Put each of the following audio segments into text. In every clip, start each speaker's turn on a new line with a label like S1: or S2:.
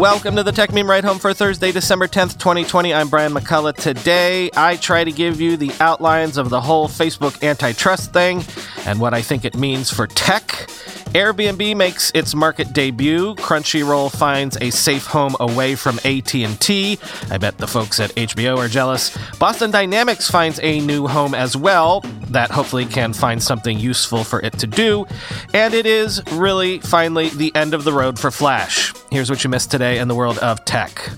S1: Welcome to the Techmeme Ride Home for Thursday, December 10th, 2020. I'm Brian McCullough. Today, I try to give you the outlines of the whole Facebook antitrust thing and what I think it means for tech. Airbnb makes its market debut. Crunchyroll finds a safe home away from AT&T. I bet the folks at HBO are jealous. Boston Dynamics finds a new home as well that hopefully can find something useful for it to do. And it is really finally the end of the road for Flash. Here's what you missed today in the world of tech.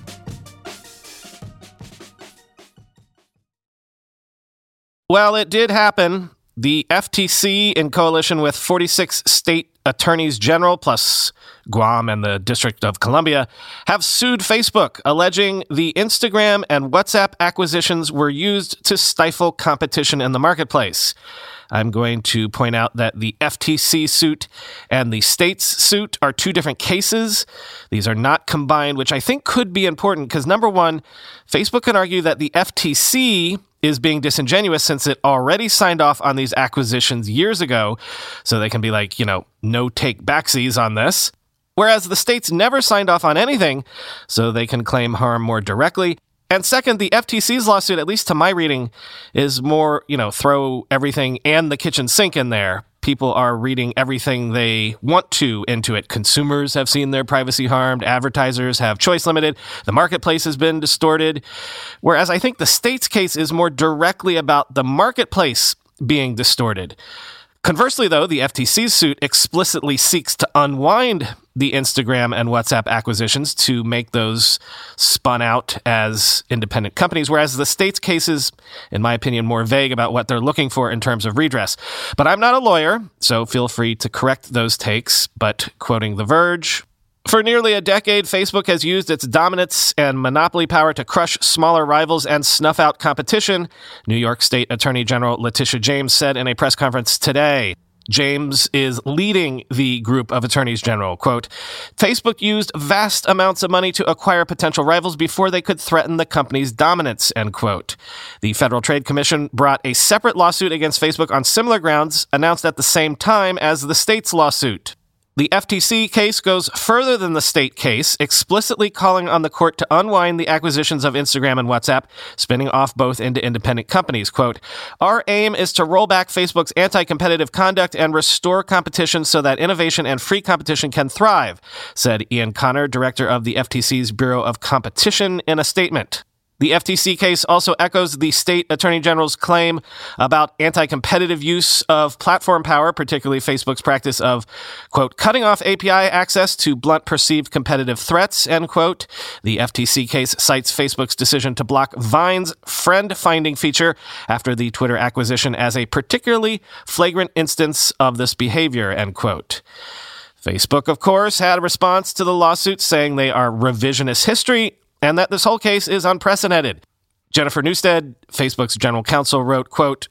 S1: Well, it did happen. The FTC, in coalition with 46 state attorneys general, plus Guam and the District of Columbia, have sued Facebook, alleging the Instagram and WhatsApp acquisitions were used to stifle competition in the marketplace. I'm going to point out that the FTC suit and the state's suit are two different cases. These are not combined, which I think could be important because number one, Facebook can argue that the FTC is being disingenuous since it already signed off on these acquisitions years ago. So they can be like, you know, no take backsies on this. Whereas the states never signed off on anything, so they can claim harm more directly. And second, the FTC's lawsuit, at least to my reading, is more, you know, throw everything and the kitchen sink in there people are reading everything they want to into it. Consumers have seen their privacy harmed, advertisers have choice limited, the marketplace has been distorted. Whereas I think the state's case is more directly about the marketplace being distorted. Conversely, though, the FTC's suit explicitly seeks to unwind the Instagram and WhatsApp acquisitions to make those spun out as independent companies, whereas the state's case is, in my opinion, more vague about what they're looking for in terms of redress. But I'm not a lawyer, so feel free to correct those takes. But quoting The Verge, for nearly a decade, Facebook has used its dominance and monopoly power to crush smaller rivals and snuff out competition, New York State Attorney General Letitia James said in a press conference today. James is leading the group of attorneys general. Quote, Facebook used vast amounts of money to acquire potential rivals before they could threaten the company's dominance, end quote. The Federal Trade Commission brought a separate lawsuit against Facebook on similar grounds, announced at the same time as the state's lawsuit. The FTC case goes further than the state case, explicitly calling on the court to unwind the acquisitions of Instagram and WhatsApp, spinning off both into independent companies. Quote, Our aim is to roll back Facebook's anti competitive conduct and restore competition so that innovation and free competition can thrive, said Ian Conner, director of the FTC's Bureau of Competition, in a statement. The FTC case also echoes the state attorney general's claim about anti competitive use of platform power, particularly Facebook's practice of, quote, cutting off API access to blunt perceived competitive threats, end quote. The FTC case cites Facebook's decision to block Vine's friend finding feature after the Twitter acquisition as a particularly flagrant instance of this behavior, end quote. Facebook, of course, had a response to the lawsuit saying they are revisionist history and that this whole case is unprecedented. Jennifer Newstead, Facebook's general counsel, wrote, quote,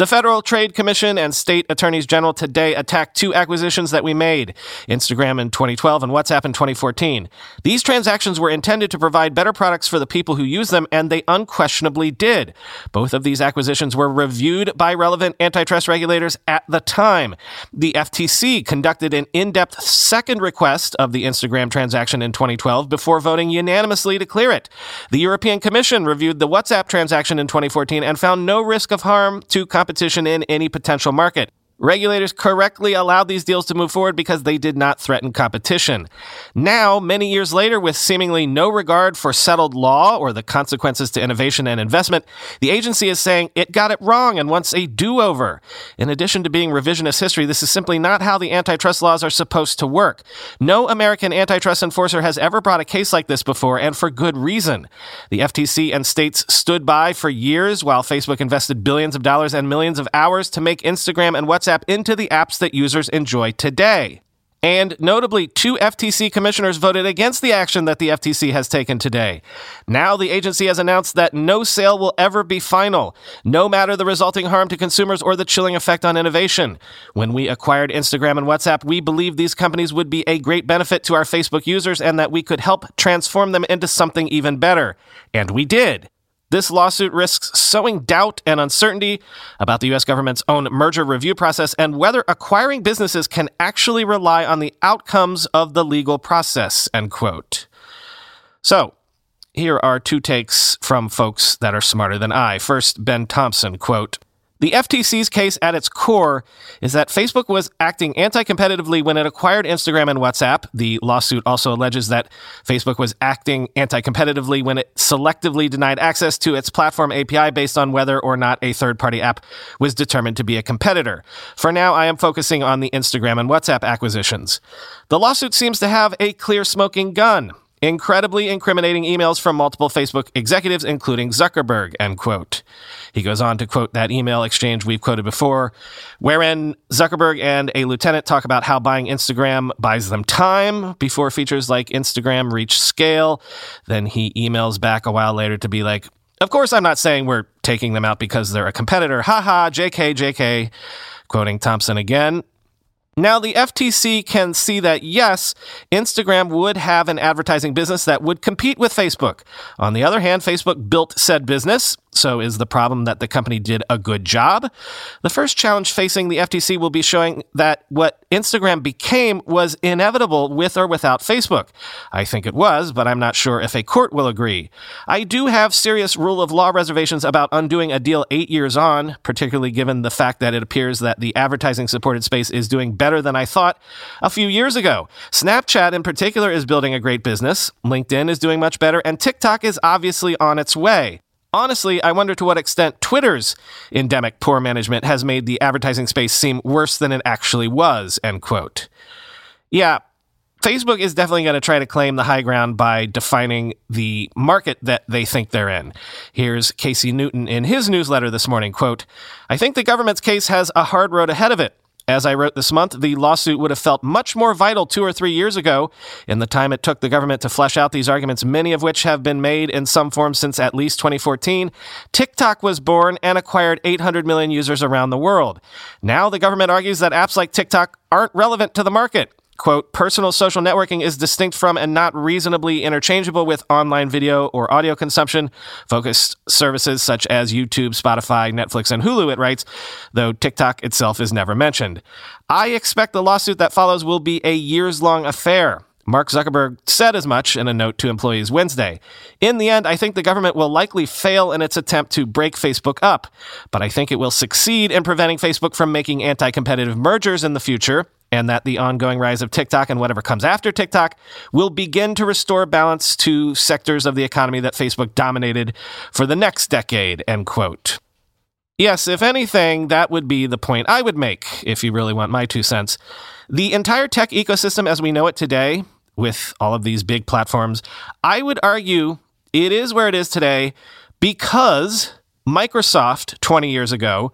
S1: the Federal Trade Commission and state attorneys general today attacked two acquisitions that we made Instagram in 2012 and WhatsApp in 2014. These transactions were intended to provide better products for the people who use them, and they unquestionably did. Both of these acquisitions were reviewed by relevant antitrust regulators at the time. The FTC conducted an in depth second request of the Instagram transaction in 2012 before voting unanimously to clear it. The European Commission reviewed the WhatsApp transaction in 2014 and found no risk of harm to competition in any potential market. Regulators correctly allowed these deals to move forward because they did not threaten competition. Now, many years later, with seemingly no regard for settled law or the consequences to innovation and investment, the agency is saying it got it wrong and wants a do over. In addition to being revisionist history, this is simply not how the antitrust laws are supposed to work. No American antitrust enforcer has ever brought a case like this before, and for good reason. The FTC and states stood by for years while Facebook invested billions of dollars and millions of hours to make Instagram and WhatsApp Into the apps that users enjoy today. And notably, two FTC commissioners voted against the action that the FTC has taken today. Now, the agency has announced that no sale will ever be final, no matter the resulting harm to consumers or the chilling effect on innovation. When we acquired Instagram and WhatsApp, we believed these companies would be a great benefit to our Facebook users and that we could help transform them into something even better. And we did. This lawsuit risks sowing doubt and uncertainty about the U.S. government's own merger review process and whether acquiring businesses can actually rely on the outcomes of the legal process, end quote. So, here are two takes from folks that are smarter than I. First, Ben Thompson, quote, the FTC's case at its core is that Facebook was acting anti competitively when it acquired Instagram and WhatsApp. The lawsuit also alleges that Facebook was acting anti competitively when it selectively denied access to its platform API based on whether or not a third party app was determined to be a competitor. For now, I am focusing on the Instagram and WhatsApp acquisitions. The lawsuit seems to have a clear smoking gun incredibly incriminating emails from multiple Facebook executives, including Zuckerberg, end quote. He goes on to quote that email exchange we've quoted before, wherein Zuckerberg and a lieutenant talk about how buying Instagram buys them time before features like Instagram reach scale. Then he emails back a while later to be like, of course, I'm not saying we're taking them out because they're a competitor. Haha, JK, JK. Quoting Thompson again, now, the FTC can see that yes, Instagram would have an advertising business that would compete with Facebook. On the other hand, Facebook built said business, so is the problem that the company did a good job? The first challenge facing the FTC will be showing that what Instagram became was inevitable with or without Facebook. I think it was, but I'm not sure if a court will agree. I do have serious rule of law reservations about undoing a deal eight years on, particularly given the fact that it appears that the advertising supported space is doing better than I thought a few years ago. Snapchat, in particular, is building a great business. LinkedIn is doing much better, and TikTok is obviously on its way. Honestly, I wonder to what extent Twitter's endemic poor management has made the advertising space seem worse than it actually was, end quote. Yeah, Facebook is definitely going to try to claim the high ground by defining the market that they think they're in. Here's Casey Newton in his newsletter this morning, quote, I think the government's case has a hard road ahead of it. As I wrote this month, the lawsuit would have felt much more vital two or three years ago in the time it took the government to flesh out these arguments, many of which have been made in some form since at least 2014. TikTok was born and acquired 800 million users around the world. Now the government argues that apps like TikTok aren't relevant to the market quote, personal social networking is distinct from and not reasonably interchangeable with online video or audio consumption focused services such as YouTube, Spotify, Netflix, and Hulu, it writes, though TikTok itself is never mentioned. I expect the lawsuit that follows will be a years long affair. Mark Zuckerberg said as much in a note to employees Wednesday. In the end, I think the government will likely fail in its attempt to break Facebook up, but I think it will succeed in preventing Facebook from making anti competitive mergers in the future and that the ongoing rise of TikTok and whatever comes after TikTok will begin to restore balance to sectors of the economy that Facebook dominated for the next decade, end quote. Yes, if anything, that would be the point I would make, if you really want my two cents. The entire tech ecosystem as we know it today, with all of these big platforms, I would argue it is where it is today because Microsoft 20 years ago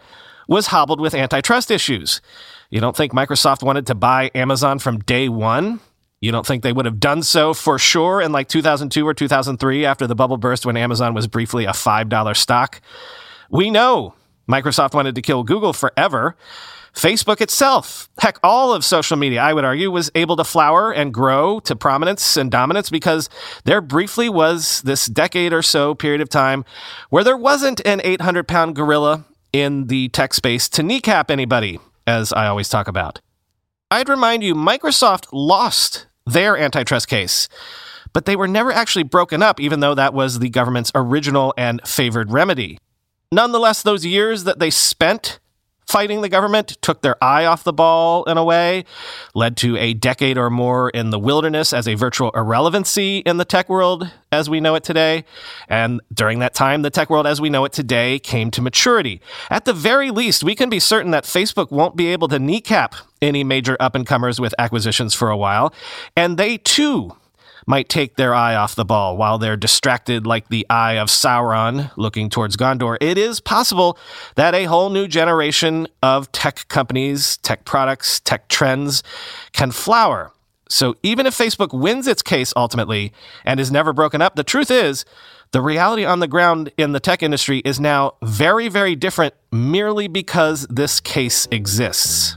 S1: was hobbled with antitrust issues. You don't think Microsoft wanted to buy Amazon from day one? You don't think they would have done so for sure in like 2002 or 2003 after the bubble burst when Amazon was briefly a $5 stock? We know Microsoft wanted to kill Google forever. Facebook itself, heck, all of social media, I would argue, was able to flower and grow to prominence and dominance because there briefly was this decade or so period of time where there wasn't an 800 pound gorilla in the tech space to kneecap anybody as I always talk about. I'd remind you, Microsoft lost their antitrust case, but they were never actually broken up, even though that was the government's original and favored remedy. Nonetheless, those years that they spent fighting the government took their eye off the ball in a way, led to a decade or more in the wilderness as a virtual irrelevancy in the tech world as we know it today. And during that time, the tech world as we know it today came to maturity. At the very least, we can be certain that Facebook won't be able to kneecap any major up and comers with acquisitions for a while. And they too might take their eye off the ball while they're distracted like the eye of Sauron looking towards Gondor. It is possible that a whole new generation of tech companies, tech products, tech trends can flower. So even if Facebook wins its case ultimately and is never broken up, the truth is the reality on the ground in the tech industry is now very, very different merely because this case exists.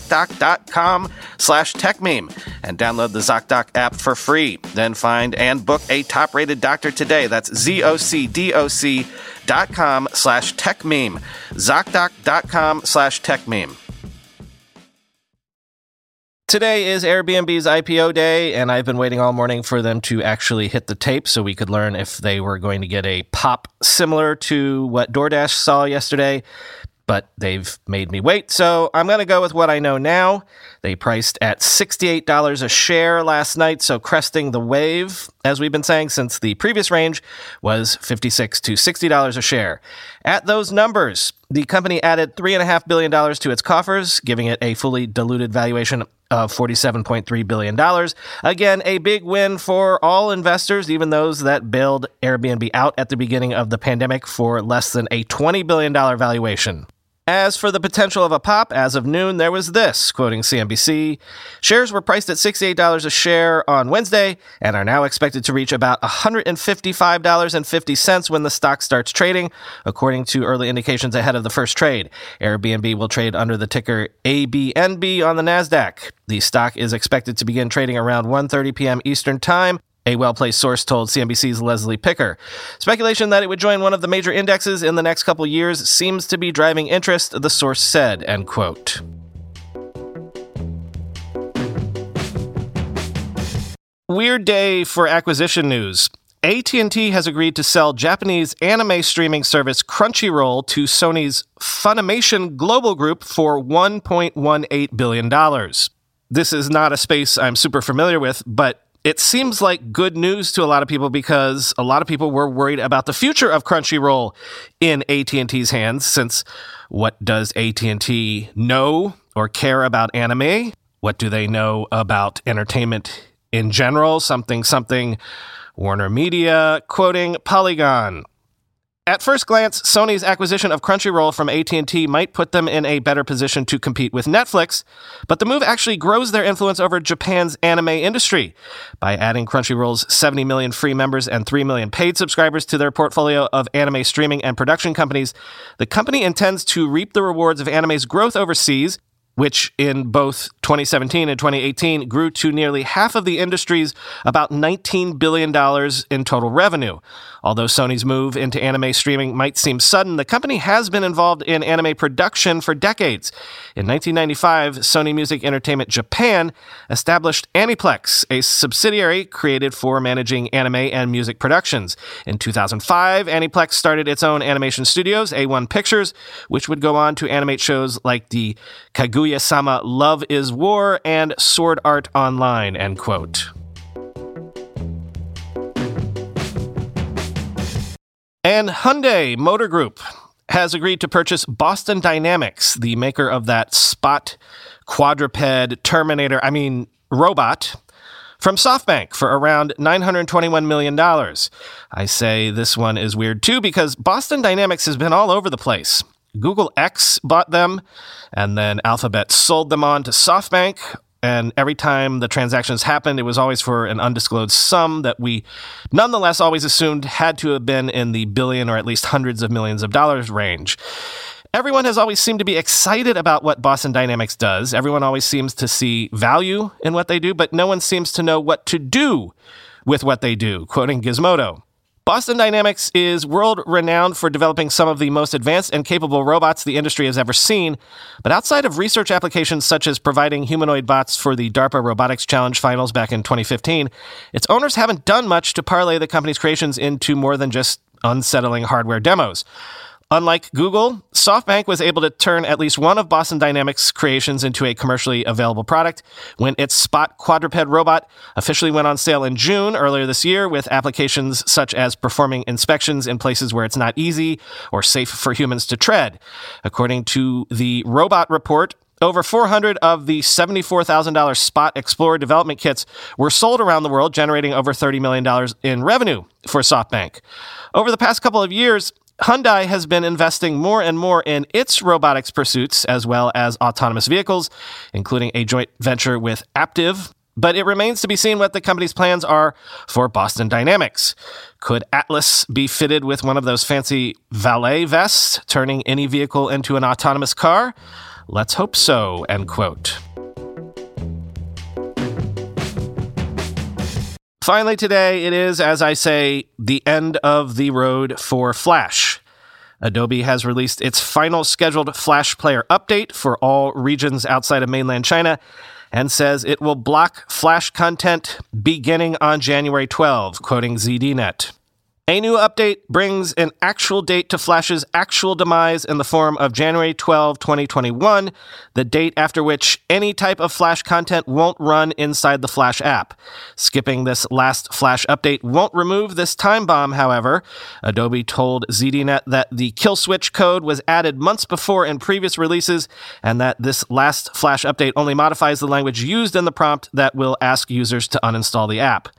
S1: ZocDoc.com slash TechMeme and download the ZocDoc app for free. Then find and book a top-rated doctor today. That's Z-O-C-D-O-C dot com slash TechMeme. ZocDoc.com slash TechMeme. Today is Airbnb's IPO day, and I've been waiting all morning for them to actually hit the tape so we could learn if they were going to get a pop similar to what DoorDash saw yesterday but they've made me wait. So I'm going to go with what I know now. They priced at $68 a share last night, so cresting the wave, as we've been saying since the previous range was 56 to $60 a share. At those numbers, the company added $3.5 billion to its coffers, giving it a fully diluted valuation of $47.3 billion. Again, a big win for all investors, even those that bailed Airbnb out at the beginning of the pandemic for less than a $20 billion valuation. As for the potential of a pop, as of noon, there was this, quoting CNBC. Shares were priced at $68 a share on Wednesday and are now expected to reach about $155.50 when the stock starts trading, according to early indications ahead of the first trade. Airbnb will trade under the ticker ABNB on the NASDAQ. The stock is expected to begin trading around 1.30 p.m. Eastern Time a well placed source told CNBC's Leslie Picker. Speculation that it would join one of the major indexes in the next couple years seems to be driving interest, the source said, end quote. Weird day for acquisition news. AT&T has agreed to sell Japanese anime streaming service Crunchyroll to Sony's Funimation Global Group for $1.18 billion. This is not a space I'm super familiar with, but it seems like good news to a lot of people because a lot of people were worried about the future of Crunchyroll in AT&T's hands since what does AT&T know or care about anime? What do they know about entertainment in general? Something something Warner Media quoting Polygon At first glance, Sony's acquisition of Crunchyroll from AT&T might put them in a better position to compete with Netflix, but the move actually grows their influence over Japan's anime industry by adding Crunchyroll's 70 million free members and 3 million paid subscribers to their portfolio of anime streaming and production companies. The company intends to reap the rewards of anime's growth overseas which in both 2017 and 2018 grew to nearly half of the industry's about $19 billion in total revenue. Although Sony's move into anime streaming might seem sudden, the company has been involved in anime production for decades. In 1995, Sony Music Entertainment Japan established Aniplex, a subsidiary created for managing anime and music productions. In 2005, Aniplex started its own animation studios, A1 Pictures, which would go on to animate shows like the Kaguya sama Love is War and Sword Art Online, end quote. And Hyundai Motor Group has agreed to purchase Boston Dynamics, the maker of that Spot quadruped Terminator, I mean, robot, from SoftBank for around $921 million. I say this one is weird too because Boston Dynamics has been all over the place. Google X bought them, and then Alphabet sold them on to SoftBank and every time the transactions happened, it was always for an undisclosed sum that we nonetheless always assumed had to have been in the billion or at least hundreds of millions of dollars range. Everyone has always seemed to be excited about what Boston Dynamics does. Everyone always seems to see value in what they do, but no one seems to know what to do with what they do, quoting Gizmodo. Boston Dynamics is world renowned for developing some of the most advanced and capable robots the industry has ever seen. But outside of research applications such as providing humanoid bots for the DARPA Robotics Challenge finals back in 2015, its owners haven't done much to parlay the company's creations into more than just unsettling hardware demos. Unlike Google, SoftBank was able to turn at least one of Boston Dynamics' creations into a commercially available product when its Spot quadruped robot officially went on sale in June earlier this year with applications such as performing inspections in places where it's not easy or safe for humans to tread. According to the Robot Report, over 400 of the $74,000 Spot Explorer development kits were sold around the world, generating over $30 million in revenue for SoftBank. Over the past couple of years, Hyundai has been investing more and more in its robotics pursuits as well as autonomous vehicles, including a joint venture with Aptiv. But it remains to be seen what the company's plans are for Boston Dynamics. Could Atlas be fitted with one of those fancy valet vests, turning any vehicle into an autonomous car? Let's hope so, end quote. Finally, today, it is, as I say, the end of the road for Flash. Adobe has released its final scheduled Flash Player update for all regions outside of mainland China and says it will block Flash content beginning on January 12, quoting ZDNet. A new update brings an actual date to Flash's actual demise in the form of January 12, 2021, the date after which any type of Flash content won't run inside the Flash app. Skipping this last Flash update won't remove this time bomb, however. Adobe told ZDNet that the kill switch code was added months before in previous releases, and that this last Flash update only modifies the language used in the prompt that will ask users to uninstall the app.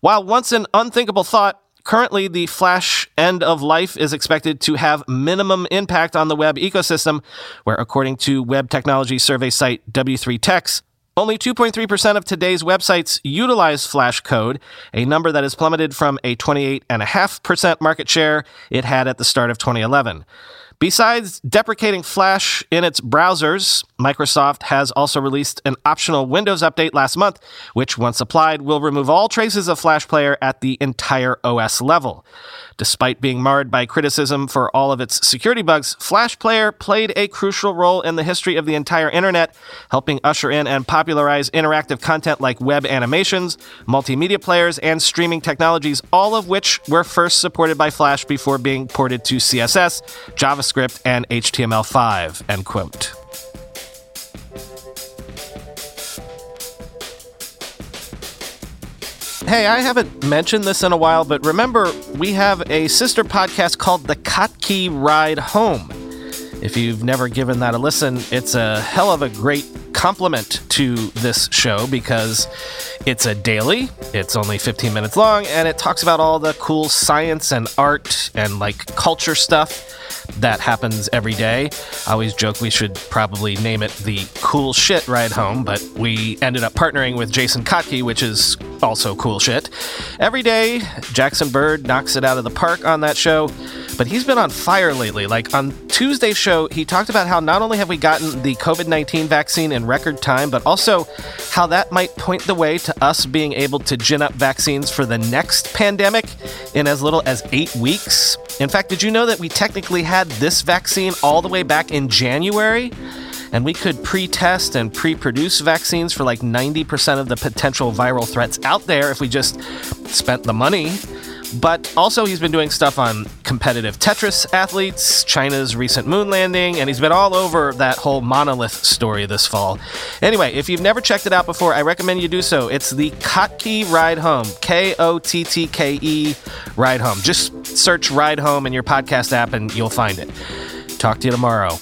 S1: While once an unthinkable thought, Currently, the Flash end of life is expected to have minimum impact on the web ecosystem, where, according to web technology survey site W3Techs, only 2.3% of today's websites utilize Flash code, a number that has plummeted from a 28.5% market share it had at the start of 2011. Besides deprecating Flash in its browsers, Microsoft has also released an optional Windows update last month, which, once applied, will remove all traces of Flash Player at the entire OS level. Despite being marred by criticism for all of its security bugs, Flash Player played a crucial role in the history of the entire internet, helping usher in and popularize interactive content like web animations, multimedia players, and streaming technologies, all of which were first supported by Flash before being ported to CSS, JavaScript, and HTML5. End quote. Hey, I haven't mentioned this in a while, but remember, we have a sister podcast called The Kottke Ride Home. If you've never given that a listen, it's a hell of a great complement to to this show because it's a daily, it's only 15 minutes long, and it talks about all the cool science and art and like culture stuff that happens every day. I always joke we should probably name it the cool shit ride home, but we ended up partnering with Jason Kottke, which is also cool shit. Every day, Jackson Bird knocks it out of the park on that show, but he's been on fire lately. Like on Tuesday's show, he talked about how not only have we gotten the COVID 19 vaccine in record time, but also how that might point the way to us being able to gin up vaccines for the next pandemic in as little as eight weeks. In fact, did you know that we technically had this vaccine all the way back in January? And we could pre test and pre produce vaccines for like 90% of the potential viral threats out there if we just spent the money. But also, he's been doing stuff on competitive Tetris athletes, China's recent moon landing, and he's been all over that whole monolith story this fall. Anyway, if you've never checked it out before, I recommend you do so. It's the Kottke Ride Home, K O T T K E Ride Home. Just search Ride Home in your podcast app and you'll find it. Talk to you tomorrow.